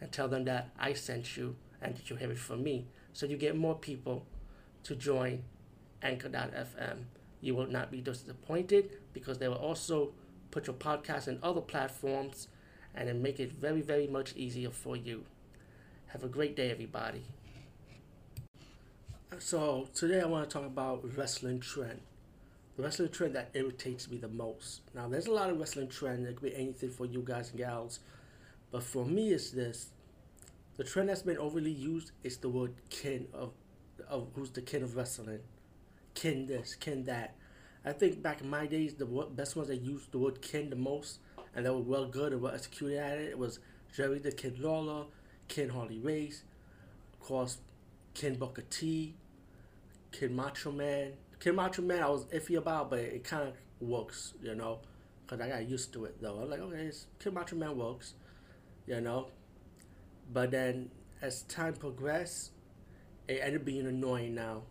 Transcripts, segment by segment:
and tell them that I sent you and that you have it from me. So you get more people to join Anchor.fm. You will not be disappointed because they will also put your podcast in other platforms and then make it very, very much easier for you. Have a great day, everybody. So today I want to talk about wrestling trend. The wrestling trend that irritates me the most. Now there's a lot of wrestling trend. It could be anything for you guys and gals, but for me it's this. The trend that's been overly used is the word kin of, of who's the kin of wrestling. Kin this, kin that. I think back in my days, the best ones that used the word kin the most, and they were well good and well executed at it, it was Jerry the King Lawler, King Harley Race, of course, King Booker T, King Macho Man. King Macho Man, I was iffy about, but it kind of works, you know, because I got used to it though. I'm like, okay, King Macho Man works, you know. But then as time progressed, it ended up being annoying now.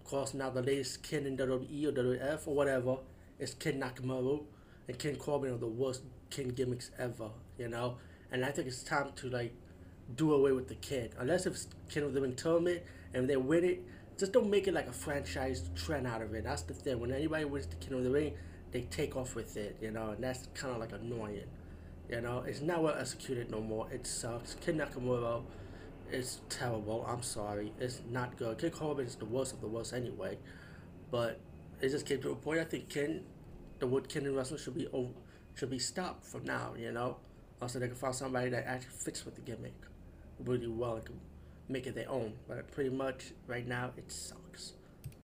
Of course, now the latest Ken in WWE or WF or whatever is King Nakamura, and King Corbin are the worst Ken gimmicks ever, you know. And I think it's time to like do away with the kid. Unless it's King of the Ring tournament and they win it, just don't make it like a franchise trend out of it. That's the thing. When anybody wins the King of the Ring, they take off with it, you know, and that's kind of like annoying. You know, it's not well executed no more. It sucks. King Nakamura is terrible. I'm sorry. It's not good. King Corbin is the worst of the worst anyway. But it just came to a point. I think Ken, the word Ken in wrestling should be over, should be stopped for now. You know, also they can find somebody that actually fits with the gimmick really well and can make it their own. But pretty much right now it sucks.